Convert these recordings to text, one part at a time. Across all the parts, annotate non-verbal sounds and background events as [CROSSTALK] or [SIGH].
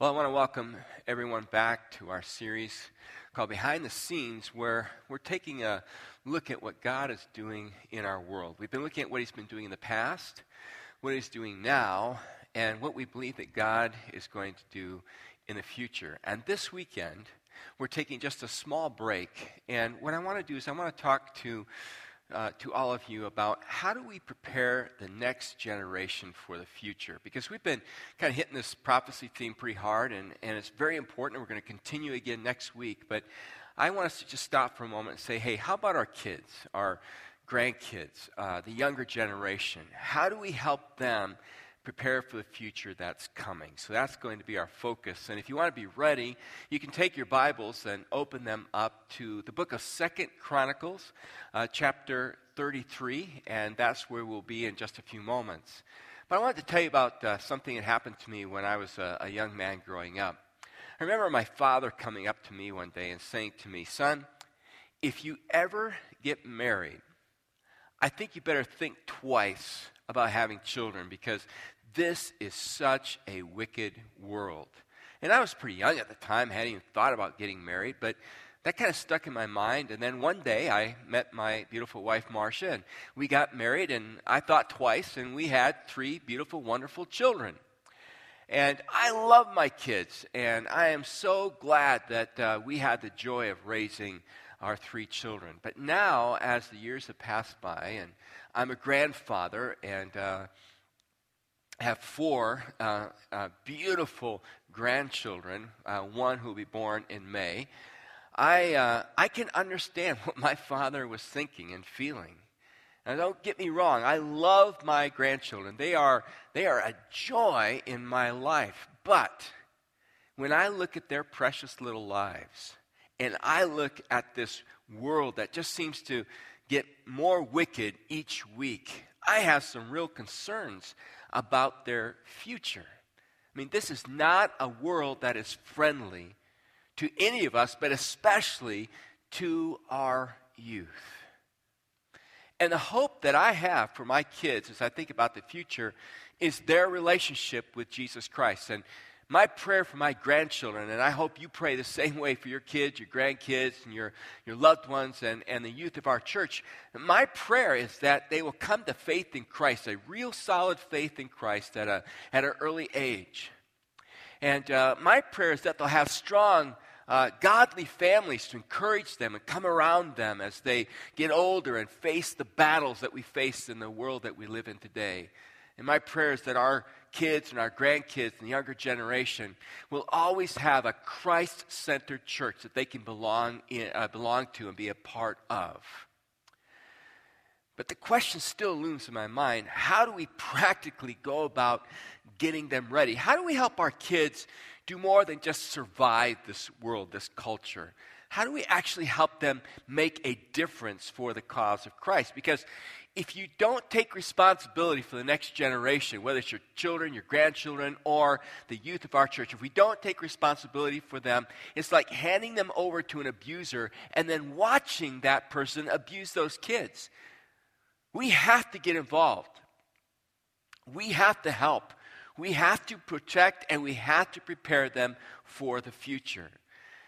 Well, I want to welcome everyone back to our series called Behind the Scenes, where we're taking a look at what God is doing in our world. We've been looking at what He's been doing in the past, what He's doing now, and what we believe that God is going to do in the future. And this weekend, we're taking just a small break. And what I want to do is I want to talk to uh, to all of you about how do we prepare the next generation for the future. Because we've been kind of hitting this prophecy theme pretty hard, and, and it's very important. We're going to continue again next week. But I want us to just stop for a moment and say, hey, how about our kids, our grandkids, uh, the younger generation? How do we help them prepare for the future that's coming. So that's going to be our focus. And if you want to be ready, you can take your Bibles and open them up to the book of Second Chronicles, uh, chapter 33, and that's where we'll be in just a few moments. But I wanted to tell you about uh, something that happened to me when I was a, a young man growing up. I remember my father coming up to me one day and saying to me, Son, if you ever get married, I think you better think twice about having children because this is such a wicked world. And I was pretty young at the time, hadn't even thought about getting married, but that kind of stuck in my mind. And then one day I met my beautiful wife, Marcia, and we got married, and I thought twice, and we had three beautiful, wonderful children. And I love my kids, and I am so glad that uh, we had the joy of raising our three children. But now, as the years have passed by, and I'm a grandfather and uh, have four uh, uh, beautiful grandchildren, uh, one who will be born in May. I, uh, I can understand [LAUGHS] what my father was thinking and feeling. Now, don't get me wrong, I love my grandchildren. They are, they are a joy in my life. But when I look at their precious little lives, and I look at this world that just seems to get more wicked each week, I have some real concerns about their future. I mean, this is not a world that is friendly to any of us, but especially to our youth. And the hope that I have for my kids as I think about the future is their relationship with Jesus Christ. And my prayer for my grandchildren, and I hope you pray the same way for your kids, your grandkids, and your, your loved ones, and, and the youth of our church. My prayer is that they will come to faith in Christ, a real solid faith in Christ at, a, at an early age. And uh, my prayer is that they'll have strong, uh, godly families to encourage them and come around them as they get older and face the battles that we face in the world that we live in today. And my prayer is that our kids and our grandkids and the younger generation will always have a Christ centered church that they can belong, in, uh, belong to and be a part of. But the question still looms in my mind how do we practically go about getting them ready? How do we help our kids do more than just survive this world, this culture? How do we actually help them make a difference for the cause of Christ? Because if you don't take responsibility for the next generation, whether it's your children, your grandchildren, or the youth of our church, if we don't take responsibility for them, it's like handing them over to an abuser and then watching that person abuse those kids. We have to get involved. We have to help. We have to protect and we have to prepare them for the future.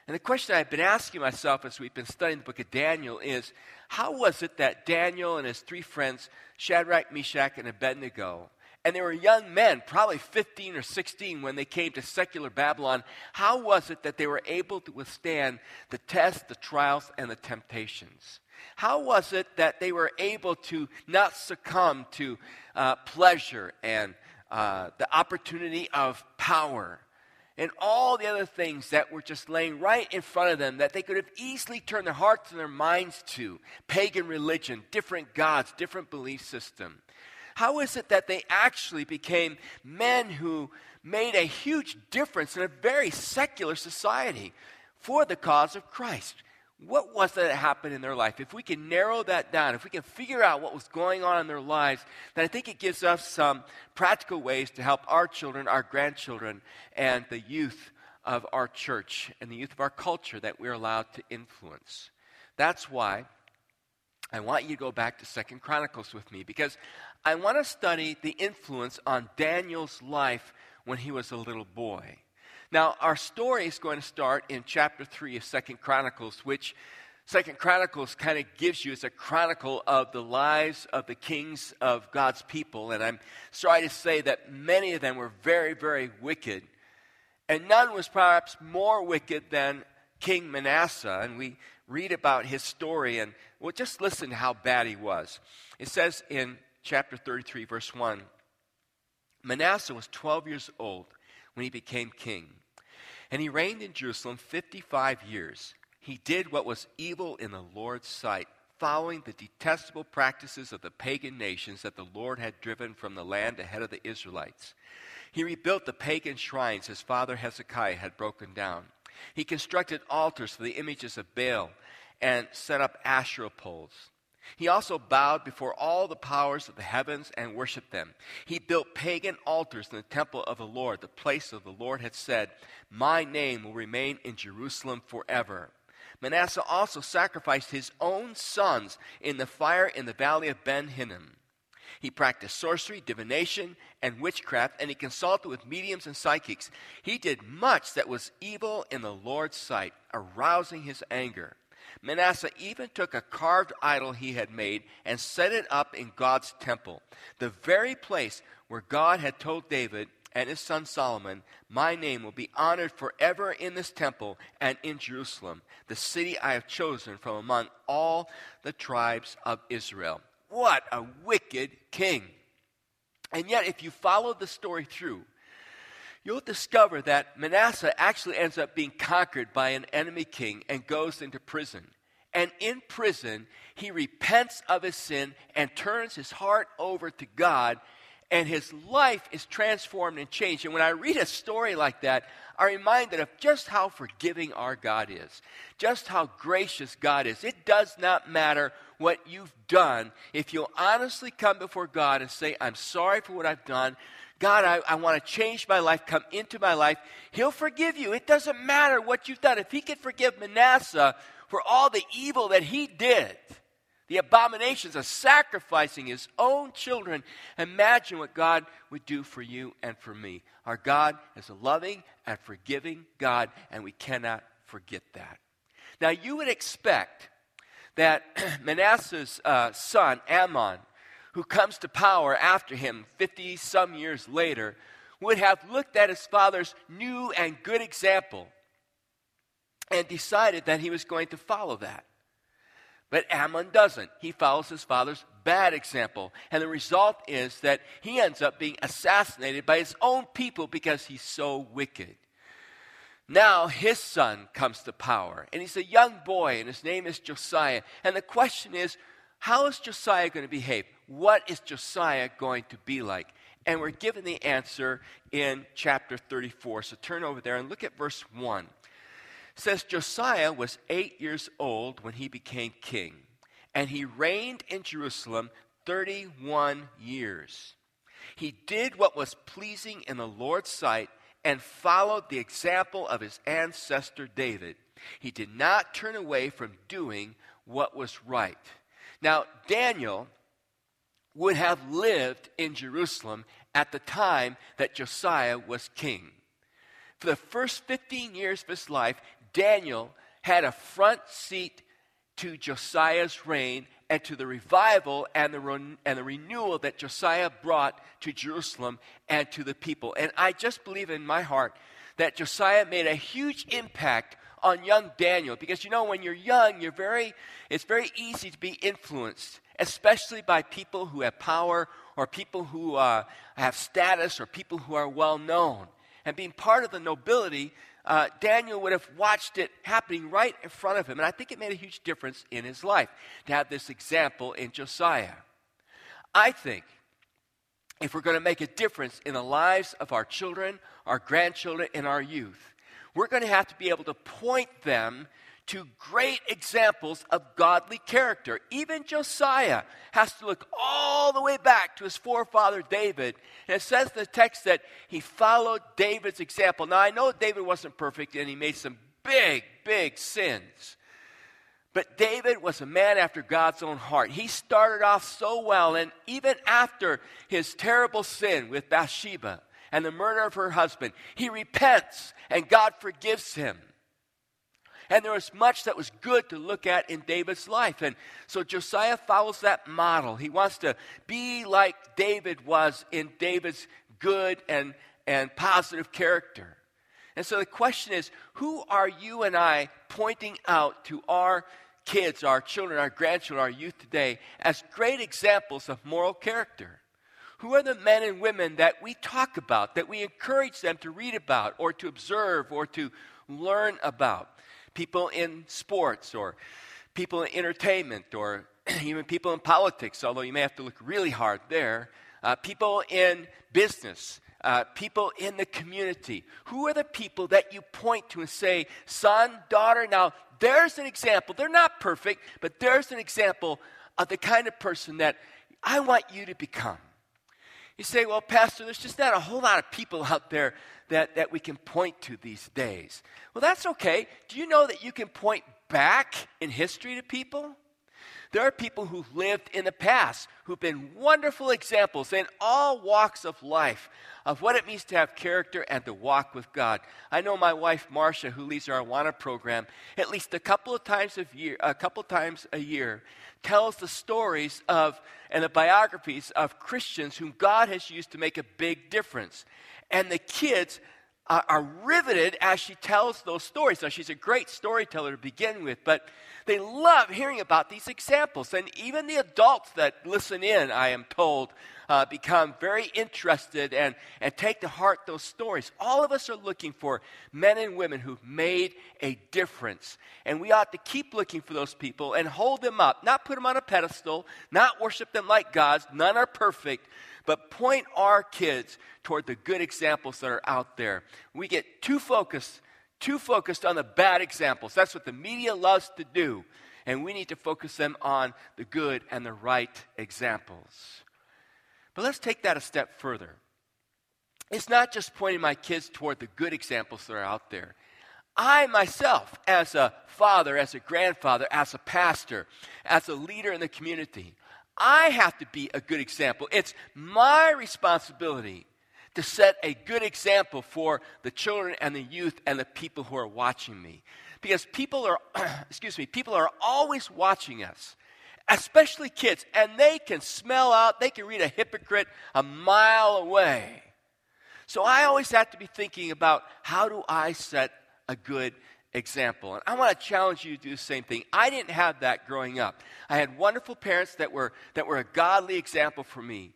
And the question I've been asking myself as we've been studying the book of Daniel is how was it that Daniel and his three friends, Shadrach, Meshach, and Abednego, and they were young men, probably 15 or 16 when they came to secular Babylon, how was it that they were able to withstand the tests, the trials, and the temptations? How was it that they were able to not succumb to uh, pleasure and uh, the opportunity of power and all the other things that were just laying right in front of them that they could have easily turned their hearts and their minds to pagan religion, different gods, different belief system. How is it that they actually became men who made a huge difference in a very secular society for the cause of Christ? What was that happened in their life? If we can narrow that down, if we can figure out what was going on in their lives, then I think it gives us some practical ways to help our children, our grandchildren, and the youth of our church and the youth of our culture that we're allowed to influence. That's why I want you to go back to Second Chronicles with me because I want to study the influence on Daniel's life when he was a little boy. Now, our story is going to start in chapter 3 of Second Chronicles, which Second Chronicles kind of gives you as a chronicle of the lives of the kings of God's people. And I'm sorry to say that many of them were very, very wicked. And none was perhaps more wicked than King Manasseh. And we read about his story, and well, just listen to how bad he was. It says in chapter 33, verse 1 Manasseh was 12 years old when he became king, and he reigned in Jerusalem 55 years. He did what was evil in the Lord's sight, following the detestable practices of the pagan nations that the Lord had driven from the land ahead of the Israelites. He rebuilt the pagan shrines his father Hezekiah had broken down. He constructed altars for the images of Baal and set up Asherah poles. He also bowed before all the powers of the heavens and worshiped them. He built pagan altars in the temple of the Lord, the place of the Lord had said, My name will remain in Jerusalem forever. Manasseh also sacrificed his own sons in the fire in the valley of Ben Hinnom. He practiced sorcery, divination, and witchcraft, and he consulted with mediums and psychics. He did much that was evil in the Lord's sight, arousing his anger. Manasseh even took a carved idol he had made and set it up in God's temple, the very place where God had told David, and his son Solomon, My name will be honored forever in this temple and in Jerusalem, the city I have chosen from among all the tribes of Israel. What a wicked king! And yet, if you follow the story through, you'll discover that Manasseh actually ends up being conquered by an enemy king and goes into prison. And in prison, he repents of his sin and turns his heart over to God and his life is transformed and changed. And when I read a story like that, I'm reminded of just how forgiving our God is, just how gracious God is. It does not matter what you've done. If you'll honestly come before God and say, I'm sorry for what I've done, God, I, I want to change my life, come into my life, He'll forgive you. It doesn't matter what you've done. If He could forgive Manasseh for all the evil that he did, the abominations of sacrificing his own children. Imagine what God would do for you and for me. Our God is a loving and forgiving God, and we cannot forget that. Now, you would expect that [CLEARS THROAT] Manasseh's uh, son, Amon, who comes to power after him 50 some years later, would have looked at his father's new and good example and decided that he was going to follow that. But Amon doesn't. He follows his father's bad example. And the result is that he ends up being assassinated by his own people because he's so wicked. Now his son comes to power, and he's a young boy, and his name is Josiah. And the question is, how is Josiah going to behave? What is Josiah going to be like? And we're given the answer in chapter 34. So turn over there and look at verse 1 says Josiah was eight years old when he became king, and he reigned in Jerusalem 31 years. He did what was pleasing in the Lord's sight and followed the example of his ancestor David. He did not turn away from doing what was right. Now, Daniel would have lived in Jerusalem at the time that Josiah was king. For the first 15 years of his life, Daniel had a front seat to Josiah's reign and to the revival and the, re- and the renewal that Josiah brought to Jerusalem and to the people. And I just believe in my heart that Josiah made a huge impact on young Daniel because you know when you're young you're very it's very easy to be influenced especially by people who have power or people who uh, have status or people who are well known and being part of the nobility uh, Daniel would have watched it happening right in front of him. And I think it made a huge difference in his life to have this example in Josiah. I think if we're going to make a difference in the lives of our children, our grandchildren, and our youth, we're going to have to be able to point them to great examples of godly character. Even Josiah has to look all the way back to his forefather David. And it says in the text that he followed David's example. Now, I know David wasn't perfect and he made some big, big sins. But David was a man after God's own heart. He started off so well, and even after his terrible sin with Bathsheba, and the murder of her husband. He repents, and God forgives him. And there was much that was good to look at in David's life. And so Josiah follows that model. He wants to be like David was in David's good and, and positive character. And so the question is who are you and I pointing out to our kids, our children, our grandchildren, our youth today as great examples of moral character? Who are the men and women that we talk about, that we encourage them to read about or to observe or to learn about? People in sports or people in entertainment or [CLEARS THROAT] even people in politics, although you may have to look really hard there. Uh, people in business, uh, people in the community. Who are the people that you point to and say, son, daughter, now there's an example. They're not perfect, but there's an example of the kind of person that I want you to become. You say, well, Pastor, there's just not a whole lot of people out there that, that we can point to these days. Well, that's okay. Do you know that you can point back in history to people? There are people who've lived in the past who've been wonderful examples in all walks of life of what it means to have character and to walk with God. I know my wife Marcia, who leads our Awana program, at least a couple of times a year, a couple times a year, tells the stories of and the biographies of Christians whom God has used to make a big difference. And the kids are riveted as she tells those stories. Now, she's a great storyteller to begin with, but they love hearing about these examples. And even the adults that listen in, I am told, uh, become very interested and, and take to heart those stories. All of us are looking for men and women who've made a difference. And we ought to keep looking for those people and hold them up, not put them on a pedestal, not worship them like gods. None are perfect but point our kids toward the good examples that are out there. We get too focused, too focused on the bad examples. That's what the media loves to do. And we need to focus them on the good and the right examples. But let's take that a step further. It's not just pointing my kids toward the good examples that are out there. I myself, as a father, as a grandfather, as a pastor, as a leader in the community, I have to be a good example. It's my responsibility to set a good example for the children and the youth and the people who are watching me. Because people are, [CLEARS THROAT] excuse me, people are always watching us, especially kids, and they can smell out, they can read a hypocrite a mile away. So I always have to be thinking about how do I set a good example. And I want to challenge you to do the same thing. I didn't have that growing up. I had wonderful parents that were, that were a godly example for me.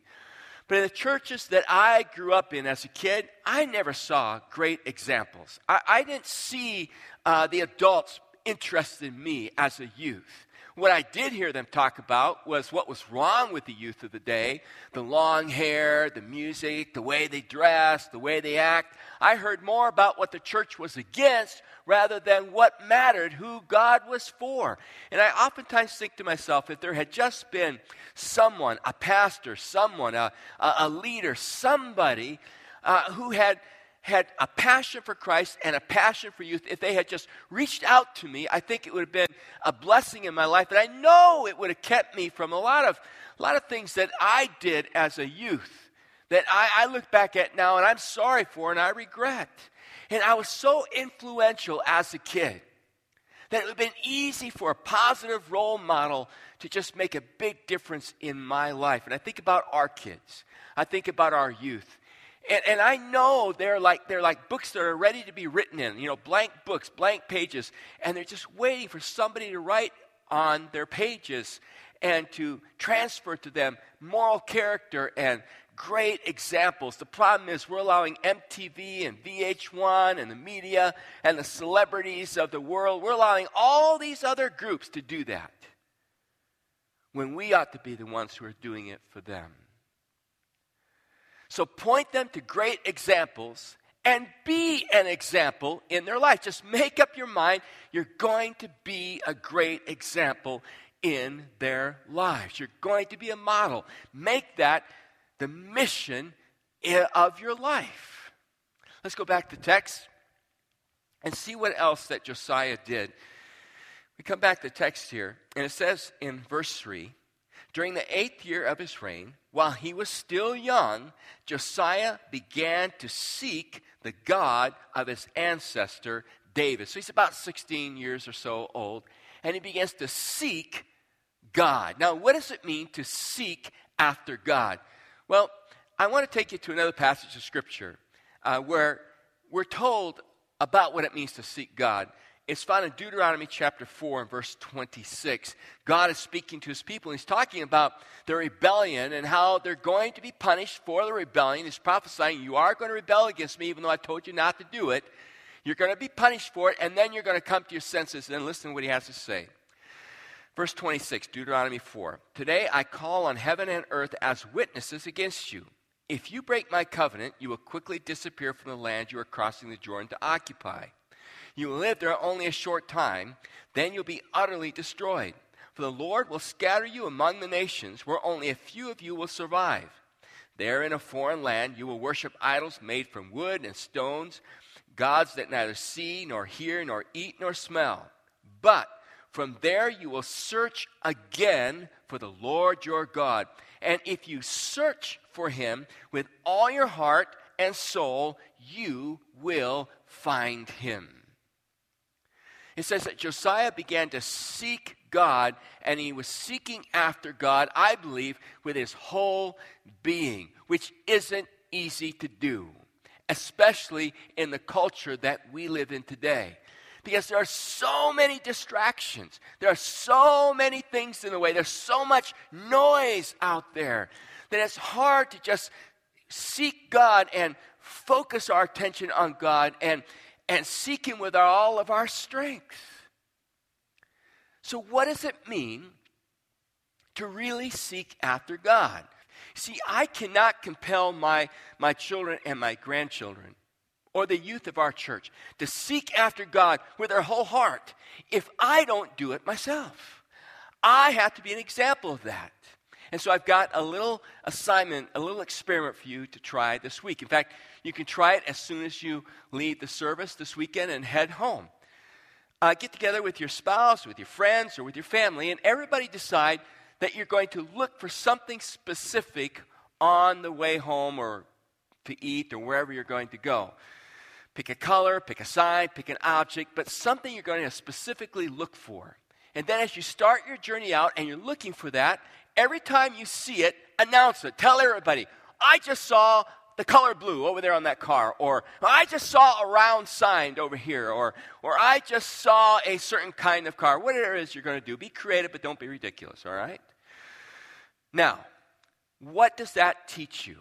But in the churches that I grew up in as a kid, I never saw great examples. I, I didn't see uh, the adults interested in me as a youth. What I did hear them talk about was what was wrong with the youth of the day the long hair, the music, the way they dress, the way they act. I heard more about what the church was against rather than what mattered, who God was for. And I oftentimes think to myself, if there had just been someone, a pastor, someone, a, a, leader, somebody uh, who had had a passion for Christ and a passion for youth, if they had just reached out to me, I think it would have been a blessing in my life. And I know it would have kept me from a lot of, a lot of things that I did as a youth that I, I look back at now and I'm sorry for and I regret. And I was so influential as a kid that it would have been easy for a positive role model to just make a big difference in my life. And I think about our kids, I think about our youth. And, and I know they're like, they're like books that are ready to be written in, you know, blank books, blank pages, and they're just waiting for somebody to write on their pages and to transfer to them moral character and great examples. The problem is we're allowing MTV and VH1 and the media and the celebrities of the world, we're allowing all these other groups to do that when we ought to be the ones who are doing it for them. So point them to great examples and be an example in their life. Just make up your mind you're going to be a great example in their lives. You're going to be a model. Make that the mission of your life. Let's go back to text and see what else that Josiah did. We come back to text here, and it says in verse 3 during the eighth year of his reign, while he was still young, Josiah began to seek the God of his ancestor David. So he's about 16 years or so old, and he begins to seek God. Now, what does it mean to seek after God? Well, I want to take you to another passage of Scripture uh, where we're told about what it means to seek God. It's found in Deuteronomy chapter 4 and verse 26. God is speaking to his people, he's talking about the rebellion and how they're going to be punished for the rebellion. He's prophesying, You are going to rebel against me, even though I told you not to do it. You're going to be punished for it, and then you're going to come to your senses and listen to what he has to say. Verse 26, Deuteronomy 4. Today I call on heaven and earth as witnesses against you. If you break my covenant, you will quickly disappear from the land you are crossing the Jordan to occupy. You live there only a short time, then you'll be utterly destroyed. For the Lord will scatter you among the nations, where only a few of you will survive. There in a foreign land, you will worship idols made from wood and stones, gods that neither see, nor hear, nor eat, nor smell. But from there you will search again for the Lord your God. And if you search for him with all your heart and soul, you will find him. It says that Josiah began to seek God, and he was seeking after God, I believe, with his whole being, which isn't easy to do, especially in the culture that we live in today. Because there are so many distractions. There are so many things in the way. There's so much noise out there that it's hard to just seek God and focus our attention on God and and seek Him with all of our strength. So, what does it mean to really seek after God? See, I cannot compel my, my children and my grandchildren or the youth of our church to seek after God with their whole heart if I don't do it myself. I have to be an example of that. And so I've got a little assignment, a little experiment for you to try this week. In fact, you can try it as soon as you leave the service this weekend and head home. Uh, get together with your spouse, with your friends, or with your family, and everybody decide that you're going to look for something specific on the way home or to eat or wherever you're going to go. Pick a color, pick a sign, pick an object, but something you're going to specifically look for. And then as you start your journey out and you're looking for that, every time you see it, announce it. Tell everybody, I just saw the color blue over there on that car, or I just saw a round sign over here, or, or I just saw a certain kind of car. Whatever it is you're going to do, be creative, but don't be ridiculous, all right? Now, what does that teach you?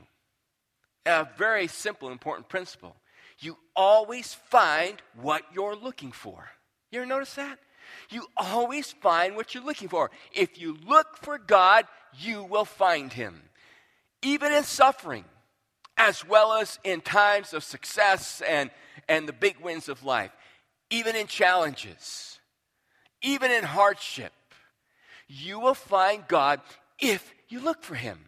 A very simple, important principle. You always find what you're looking for. You ever notice that? You always find what you're looking for. If you look for God, you will find Him. Even in suffering, as well as in times of success and, and the big wins of life, even in challenges, even in hardship, you will find God if you look for Him.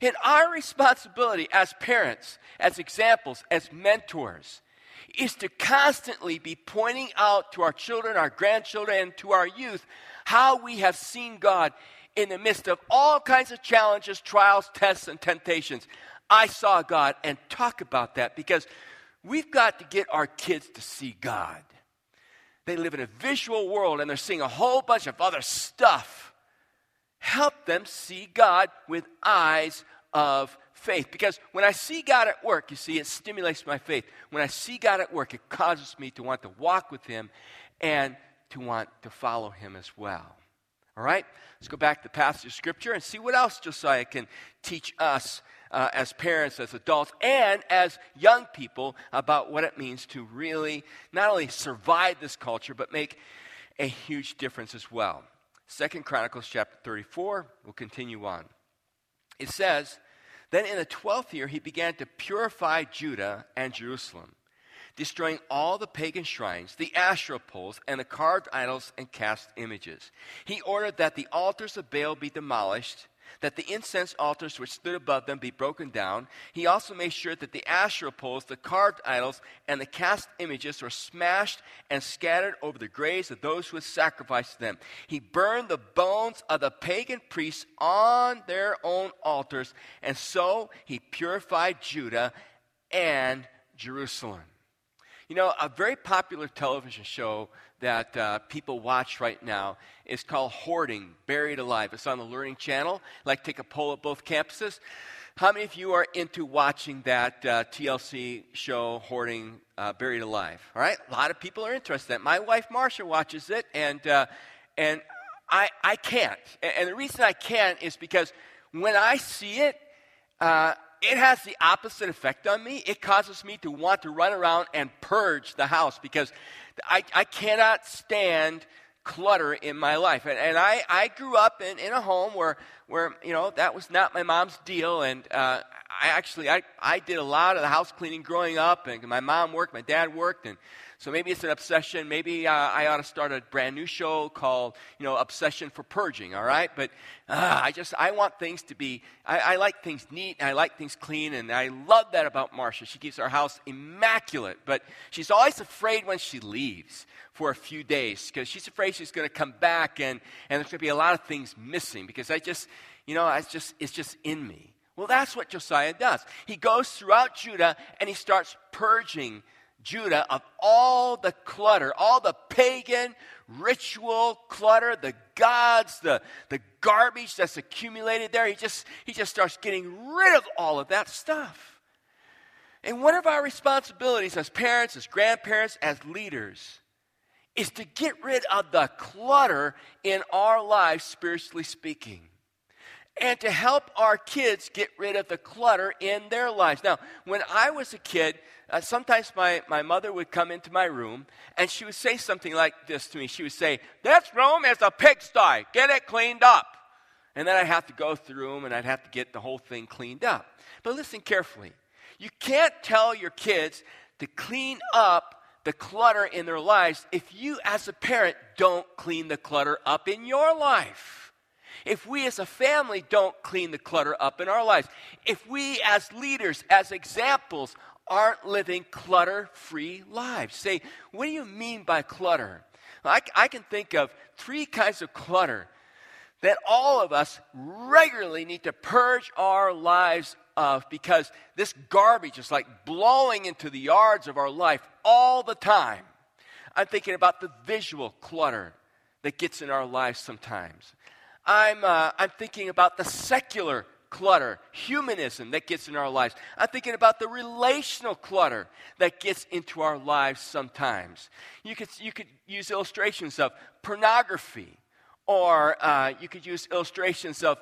And our responsibility as parents, as examples, as mentors, is to constantly be pointing out to our children, our grandchildren, and to our youth how we have seen God in the midst of all kinds of challenges, trials, tests, and temptations. I saw God and talk about that because we've got to get our kids to see God. They live in a visual world and they're seeing a whole bunch of other stuff. Help them see God with eyes of faith. Because when I see God at work, you see, it stimulates my faith. When I see God at work, it causes me to want to walk with Him and to want to follow Him as well. All right? Let's go back to the passage of Scripture and see what else Josiah can teach us uh, as parents, as adults, and as young people about what it means to really not only survive this culture, but make a huge difference as well. Second Chronicles chapter 34, we'll continue on. It says, Then in the twelfth year he began to purify Judah and Jerusalem, destroying all the pagan shrines, the Asherah poles, and the carved idols and cast images. He ordered that the altars of Baal be demolished that the incense altars which stood above them be broken down. He also made sure that the Asherah poles, the carved idols, and the cast images were smashed and scattered over the graves of those who had sacrificed them. He burned the bones of the pagan priests on their own altars, and so he purified Judah and Jerusalem. You know, a very popular television show that uh, people watch right now is called Hoarding Buried Alive. It's on the Learning Channel. I'd like take a poll at both campuses. How many of you are into watching that uh, TLC show, Hoarding uh, Buried Alive? All right, a lot of people are interested in. My wife Marcia watches it, and, uh, and I, I can't. And the reason I can't is because when I see it, uh, it has the opposite effect on me. It causes me to want to run around and purge the house because I, I cannot stand clutter in my life. And, and I, I grew up in, in a home where, where, you know, that was not my mom's deal. And uh, I actually, I, I did a lot of the house cleaning growing up. And my mom worked, my dad worked. And so maybe it's an obsession. Maybe uh, I ought to start a brand new show called, you know, Obsession for Purging, all right? But uh, I just, I want things to be, I, I like things neat, and I like things clean, and I love that about Marcia. She keeps our house immaculate, but she's always afraid when she leaves for a few days because she's afraid she's going to come back and, and there's going to be a lot of things missing because I just, you know, it's just, it's just in me. Well, that's what Josiah does. He goes throughout Judah and he starts purging Judah of all the clutter, all the pagan ritual clutter, the gods, the, the garbage that's accumulated there. He just, he just starts getting rid of all of that stuff. And one of our responsibilities as parents, as grandparents, as leaders, is to get rid of the clutter in our lives, spiritually speaking and to help our kids get rid of the clutter in their lives. Now, when I was a kid, uh, sometimes my, my mother would come into my room and she would say something like this to me. She would say, This room is a pigsty. Get it cleaned up. And then I'd have to go through them and I'd have to get the whole thing cleaned up. But listen carefully. You can't tell your kids to clean up the clutter in their lives if you, as a parent, don't clean the clutter up in your life if we as a family don't clean the clutter up in our lives, if we as leaders, as examples, aren't living clutter free lives. Say, what do you mean by clutter? I, I can think of three kinds of clutter that all of us regularly need to purge our lives of because this garbage is like blowing into the yards of our life all the time. I'm thinking about the visual clutter that gets in our lives sometimes. I'm, uh, I'm thinking about the secular clutter, humanism that gets in our lives. I'm thinking about the relational clutter that gets into our lives sometimes. You could, you could use illustrations of pornography, or uh, you could use illustrations of,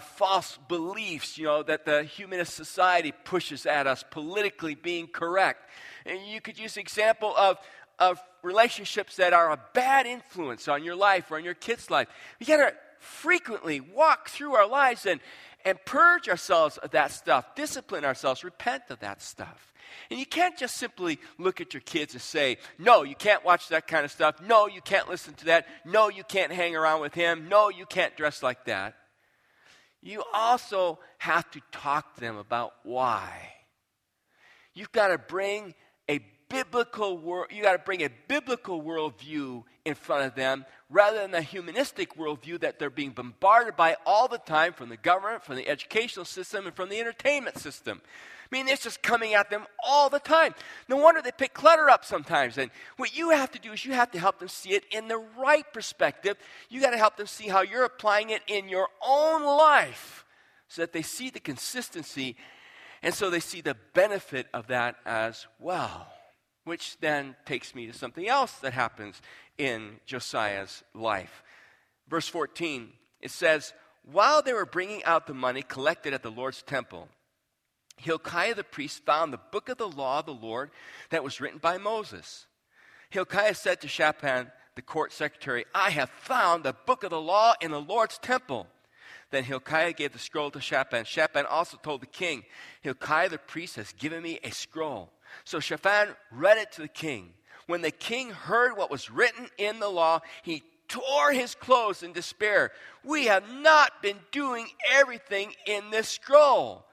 false beliefs, you know, that the humanist society pushes at us, politically being correct. And you could use example of, of relationships that are a bad influence on your life or on your kid's life. You got to frequently walk through our lives and, and purge ourselves of that stuff, discipline ourselves, repent of that stuff. And you can't just simply look at your kids and say, no, you can't watch that kind of stuff. No, you can't listen to that. No, you can't hang around with him. No, you can't dress like that. You also have to talk to them about why. You've got to bring a biblical world, you got to bring a biblical worldview in front of them rather than the humanistic worldview that they're being bombarded by all the time from the government, from the educational system, and from the entertainment system. I mean, it's just coming at them all the time. No wonder they pick clutter up sometimes. And what you have to do is you have to help them see it in the right perspective. You got to help them see how you're applying it in your own life so that they see the consistency and so they see the benefit of that as well. Which then takes me to something else that happens in Josiah's life. Verse 14, it says, While they were bringing out the money collected at the Lord's temple, Hilkiah the priest found the book of the law of the Lord that was written by Moses. Hilkiah said to Shaphan, the court secretary, I have found the book of the law in the Lord's temple. Then Hilkiah gave the scroll to Shaphan. Shaphan also told the king, Hilkiah the priest has given me a scroll. So Shaphan read it to the king. When the king heard what was written in the law, he tore his clothes in despair. We have not been doing everything in this scroll.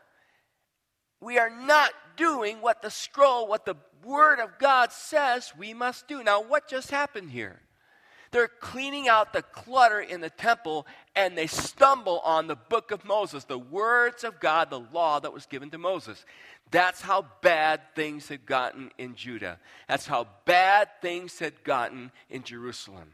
We are not doing what the scroll, what the Word of God says we must do. Now, what just happened here? They're cleaning out the clutter in the temple and they stumble on the book of Moses, the words of God, the law that was given to Moses. That's how bad things had gotten in Judah. That's how bad things had gotten in Jerusalem.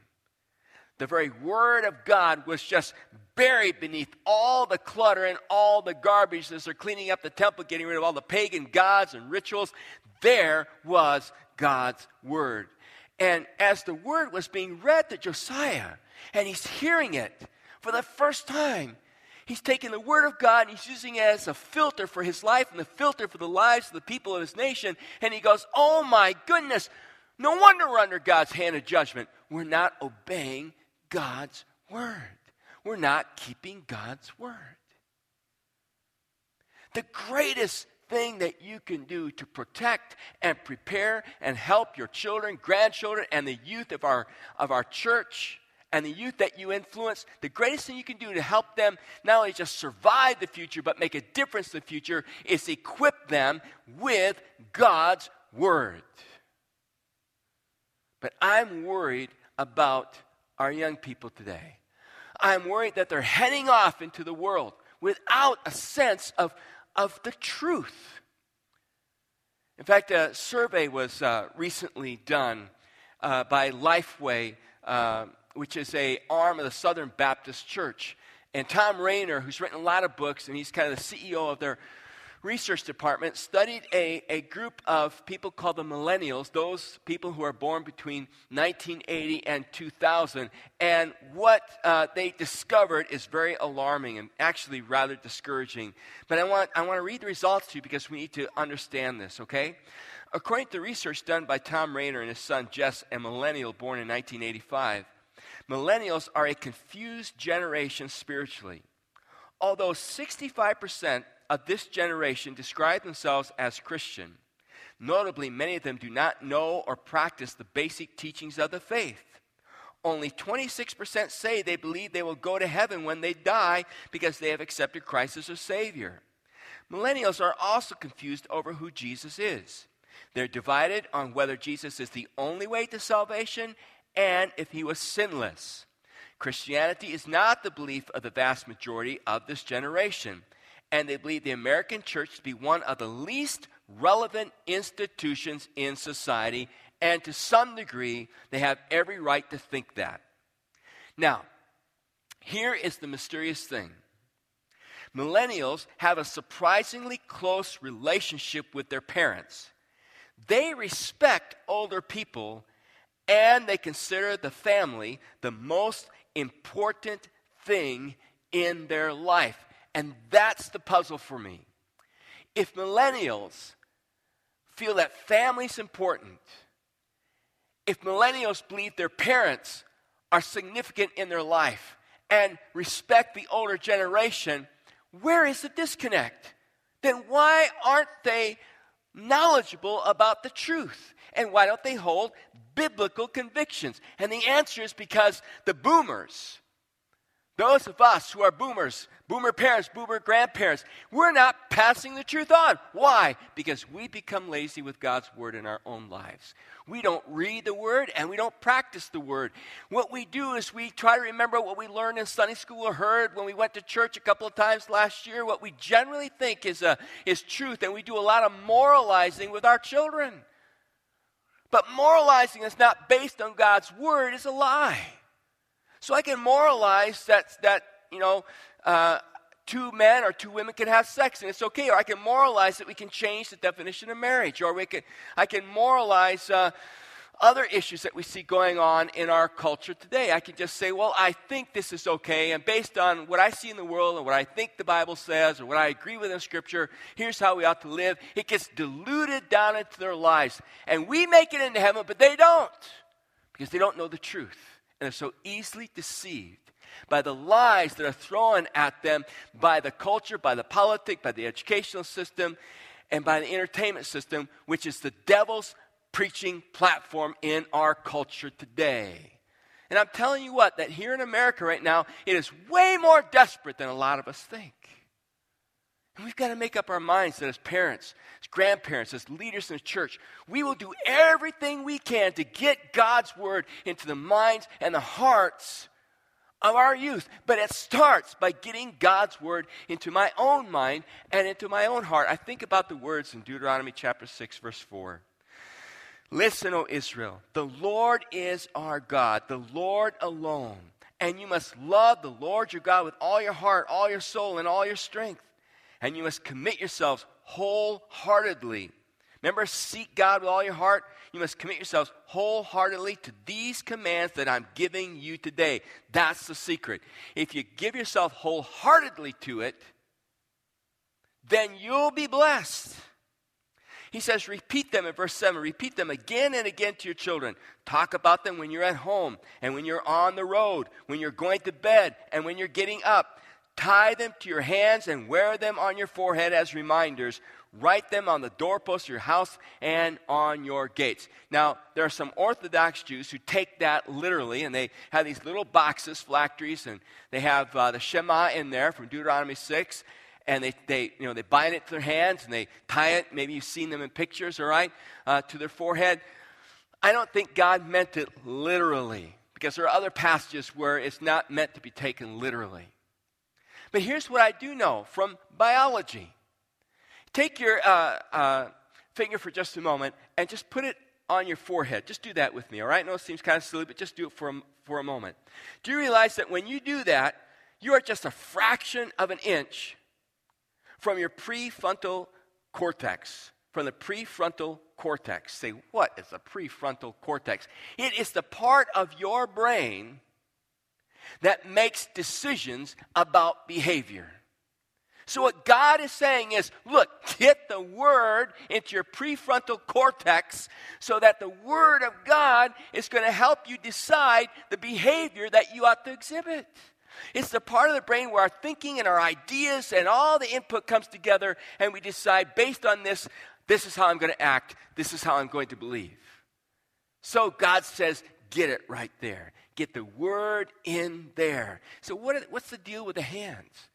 The very word of God was just buried beneath all the clutter and all the garbage as they're cleaning up the temple, getting rid of all the pagan gods and rituals. There was God's word. And as the word was being read to Josiah, and he's hearing it for the first time, he's taking the word of God and he's using it as a filter for his life and the filter for the lives of the people of his nation. And he goes, Oh my goodness, no wonder we're under God's hand of judgment. We're not obeying God's word, we're not keeping God's word. The greatest thing that you can do to protect and prepare and help your children, grandchildren, and the youth of our, of our church and the youth that you influence, the greatest thing you can do to help them not only just survive the future, but make a difference in the future is equip them with God's Word. But I'm worried about our young people today. I'm worried that they're heading off into the world without a sense of of the truth. In fact, a survey was uh, recently done uh, by Lifeway, uh, which is a arm of the Southern Baptist Church. And Tom Rainer, who's written a lot of books, and he's kind of the CEO of their research department studied a, a group of people called the millennials, those people who are born between 1980 and 2000. And what uh, they discovered is very alarming and actually rather discouraging. But I want, I want to read the results to you because we need to understand this, okay? According to research done by Tom Rainer and his son Jess, a millennial born in 1985, millennials are a confused generation spiritually. Although 65% of this generation describe themselves as Christian. Notably, many of them do not know or practice the basic teachings of the faith. Only 26% say they believe they will go to heaven when they die because they have accepted Christ as their Savior. Millennials are also confused over who Jesus is. They're divided on whether Jesus is the only way to salvation and if he was sinless. Christianity is not the belief of the vast majority of this generation and they believe the American church to be one of the least relevant institutions in society, and to some degree, they have every right to think that. Now, here is the mysterious thing millennials have a surprisingly close relationship with their parents. They respect older people and they consider the family the most important thing in their life. And that's the puzzle for me. If millennials feel that family's important, if millennials believe their parents are significant in their life and respect the older generation, where is the disconnect? Then why aren't they knowledgeable about the truth? And why don't they hold biblical convictions? And the answer is because the boomers, those of us who are boomers, boomer parents, boomer grandparents, we're not passing the truth on. Why? Because we become lazy with God's word in our own lives. We don't read the word and we don't practice the word. What we do is we try to remember what we learned in Sunday school or heard when we went to church a couple of times last year, what we generally think is, a, is truth, and we do a lot of moralizing with our children. But moralizing is not based on God's word, it's a lie. So I can moralize that, that you know, uh, two men or two women can have sex and it's okay. Or I can moralize that we can change the definition of marriage. Or we can, I can moralize uh, other issues that we see going on in our culture today. I can just say, well, I think this is okay. And based on what I see in the world and what I think the Bible says or what I agree with in Scripture, here's how we ought to live. It gets diluted down into their lives. And we make it into heaven, but they don't because they don't know the truth and they're so easily deceived by the lies that are thrown at them by the culture, by the politic, by the educational system, and by the entertainment system, which is the devil's preaching platform in our culture today. And I'm telling you what, that here in America right now, it is way more desperate than a lot of us think. And we've got to make up our minds that as parents, as grandparents, as leaders in the church, we will do everything we can to get God's word into the minds and the hearts of our youth. But it starts by getting God's word into my own mind and into my own heart. I think about the words in Deuteronomy chapter 6, verse 4. Listen, O Israel, the Lord is our God, the Lord alone. And you must love the Lord your God with all your heart, all your soul, and all your strength. And you must commit yourselves wholeheartedly. Remember, seek God with all your heart. You must commit yourselves wholeheartedly to these commands that I'm giving you today. That's the secret. If you give yourself wholeheartedly to it, then you'll be blessed. He says, repeat them in verse 7. Repeat them again and again to your children. Talk about them when you're at home and when you're on the road, when you're going to bed and when you're getting up. Tie them to your hands and wear them on your forehead as reminders. Write them on the doorposts of your house and on your gates. Now, there are some Orthodox Jews who take that literally, and they have these little boxes, phylacteries, and they have uh, the Shema in there from Deuteronomy 6, and they, they, you know, they bind it to their hands and they tie it. Maybe you've seen them in pictures, all right, uh, to their forehead. I don't think God meant it literally because there are other passages where it's not meant to be taken literally. But here's what I do know from biology take your uh, uh, finger for just a moment and just put it on your forehead. Just do that with me, all right? Know it seems kind of silly, but just do it for a, for a moment. Do you realize that when you do that, you are just a fraction of an inch from your prefrontal cortex. From the prefrontal cortex. Say, what is the prefrontal cortex? It is the part of your brain that makes decisions about behavior. So, what God is saying is look, get the word into your prefrontal cortex so that the word of God is going to help you decide the behavior that you ought to exhibit. It's the part of the brain where our thinking and our ideas and all the input comes together, and we decide based on this, this is how I'm going to act, this is how I'm going to believe. So God says, get it right there. Get the word in there. So, what, what's the deal with the hands?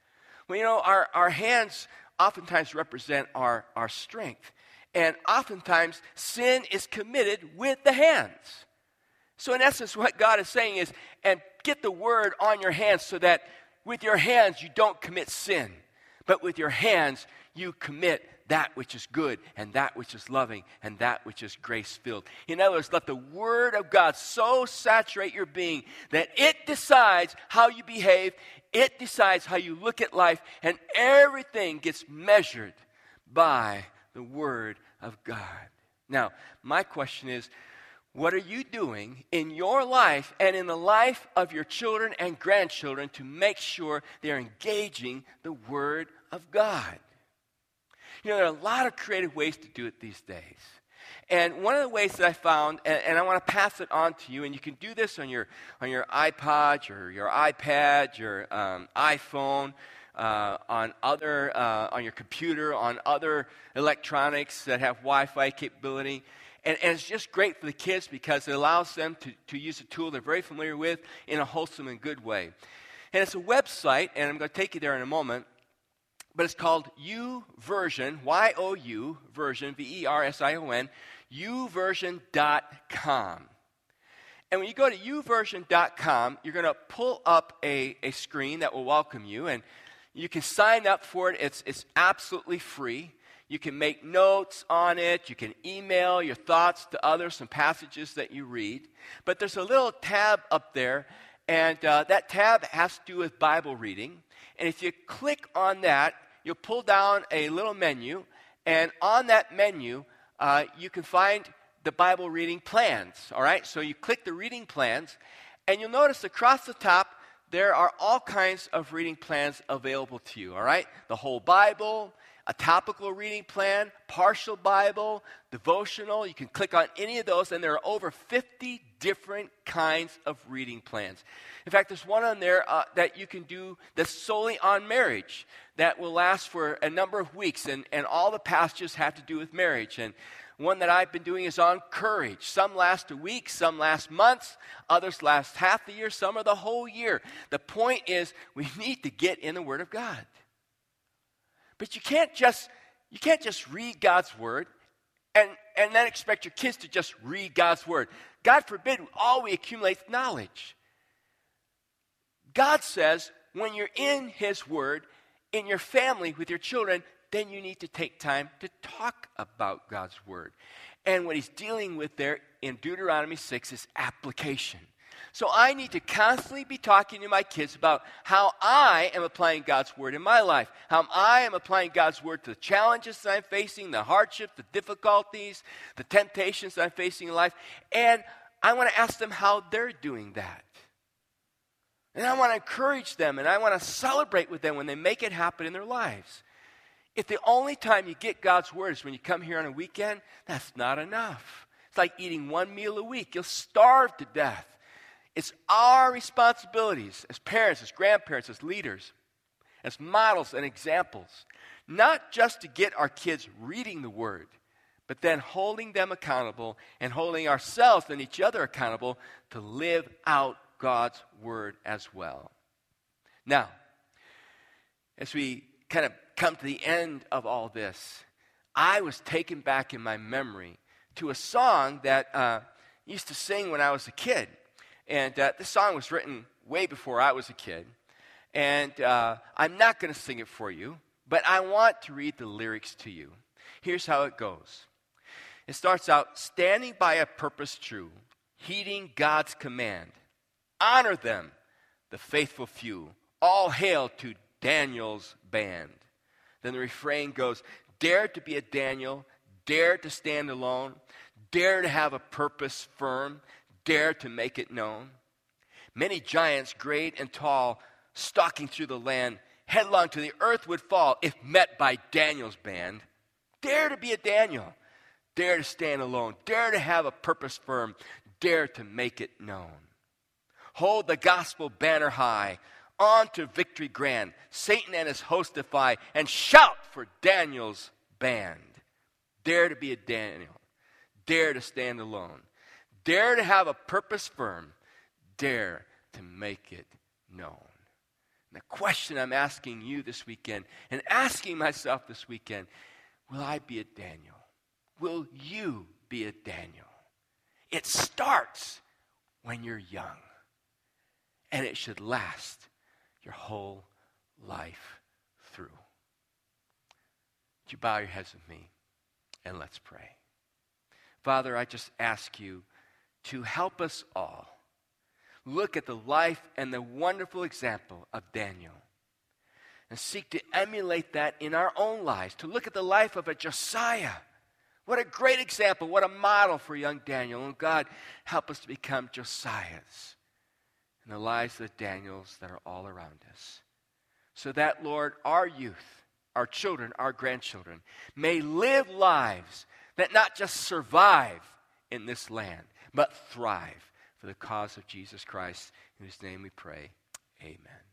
Well, you know, our, our hands oftentimes represent our, our strength. And oftentimes, sin is committed with the hands. So, in essence, [LAUGHS] what God is saying is, and get the word on your hands so that with your hands you don't commit sin, but with your hands you commit that which is good and that which is loving and that which is grace filled. In other words, let the Word of God so saturate your being that it decides how you behave, it decides how you look at life, and everything gets measured by the Word of God. Now, my question is what are you doing in your life and in the life of your children and grandchildren to make sure they're engaging the Word of God? You know, there are a lot of creative ways to do it these days. And one of the ways that I found, and, and, I want to pass it on to you, and you can do this on your, on your iPod, or your iPad, your um, iPhone, uh, on other, uh, on your computer, on other electronics that have Wi-Fi capability. And, and, it's just great for the kids because it allows them to, to use a tool they're very familiar with in a wholesome and good way. And it's a website, and I'm going to take you there in a moment, but it's called U Version, Y O U version, V E R S I O N, youversion.com. And when you go to youversion.com, you're going to pull up a, a screen that will welcome you, and you can sign up for it. It's, it's absolutely free. You can make notes on it. You can email your thoughts to others, some passages that you read. But there's a little tab up there, and uh, that tab has to do with Bible reading. And if you click on that, you'll pull down a little menu, and on that menu, uh, you can find the Bible reading plans. All right? So you click the reading plans, and you'll notice across the top, there are all kinds of reading plans available to you. All right? The whole Bible, a topical reading plan, partial Bible, devotional. You can click on any of those, and there are over 50 different kinds of reading plans. In fact, there's one on there uh, that you can do that's solely on marriage that will last for a number of weeks, and, and all the passages have to do with marriage. And one that I've been doing is on courage. Some last a week, some last months, others last half the year, some are the whole year. The point is, we [LAUGHS] need to get in the Word of God. But you can't just you can't just read God's word and, and then expect your kids to just read God's word. God forbid all we accumulate knowledge. God says when you're in His Word, in your family, with your children, then you need to take time to talk about God's Word. And what He's dealing with there in Deuteronomy 6 is application. So I need to constantly be talking to my kids about how I am applying God's word in my life, how I am applying God's word to the challenges that I'm facing, the hardships, the difficulties, the temptations that I'm facing in life. And I want to ask them how they're doing that. And I want to encourage them and I want to celebrate with them when they make it happen in their lives. If the only time you get God's word is when you come here on a weekend, that's not enough. It's like eating one meal a week. You'll starve to death. It's our responsibilities as parents, as grandparents, as leaders, as models and examples, not just to get our kids reading the Word, but then holding them accountable and holding ourselves and each other accountable to live out God's Word as well. Now, as we kind of come to the end of all this, I was taken back in my memory to a song that uh, used to sing when I was a kid. And uh, this song was written way before I was a kid. And uh, I'm not going to sing it for you, but I want to read the lyrics to you. Here's how it goes it starts out standing by a purpose true, heeding God's command. Honor them, the faithful few. All hail to Daniel's band. Then the refrain goes Dare to be a Daniel, dare to stand alone, dare to have a purpose firm, dare to make it known. Many giants, great and tall, stalking through the land, headlong to the earth would fall if met by Daniel's band. Dare to be a Daniel. Dare to stand alone. Dare to have a purpose firm. Dare to make it known. Hold the gospel banner high. On to victory grand. Satan and his host defy. And shout for Daniel's band. Dare to be a Daniel. Dare to stand alone. Dare to have a purpose firm. Dare to make it known. And the question I'm asking you this weekend and asking myself this weekend will I be a Daniel? Will you be a Daniel? It starts when you're young, and it should last your whole life through. Would you bow your heads with me and let's pray? Father, I just ask you to help us all look at the life and the wonderful example of Daniel and seek to emulate that in our own lives, to look at the life of a Josiah. What a great example, what a model for young Daniel. And God, help us to become Josiahs in the lives of the Daniels that are all around us. So that, Lord, our youth, our children, our grandchildren may live lives that not just survive in this land, but thrive for the cause of Jesus Christ, in whose name we pray. Amen.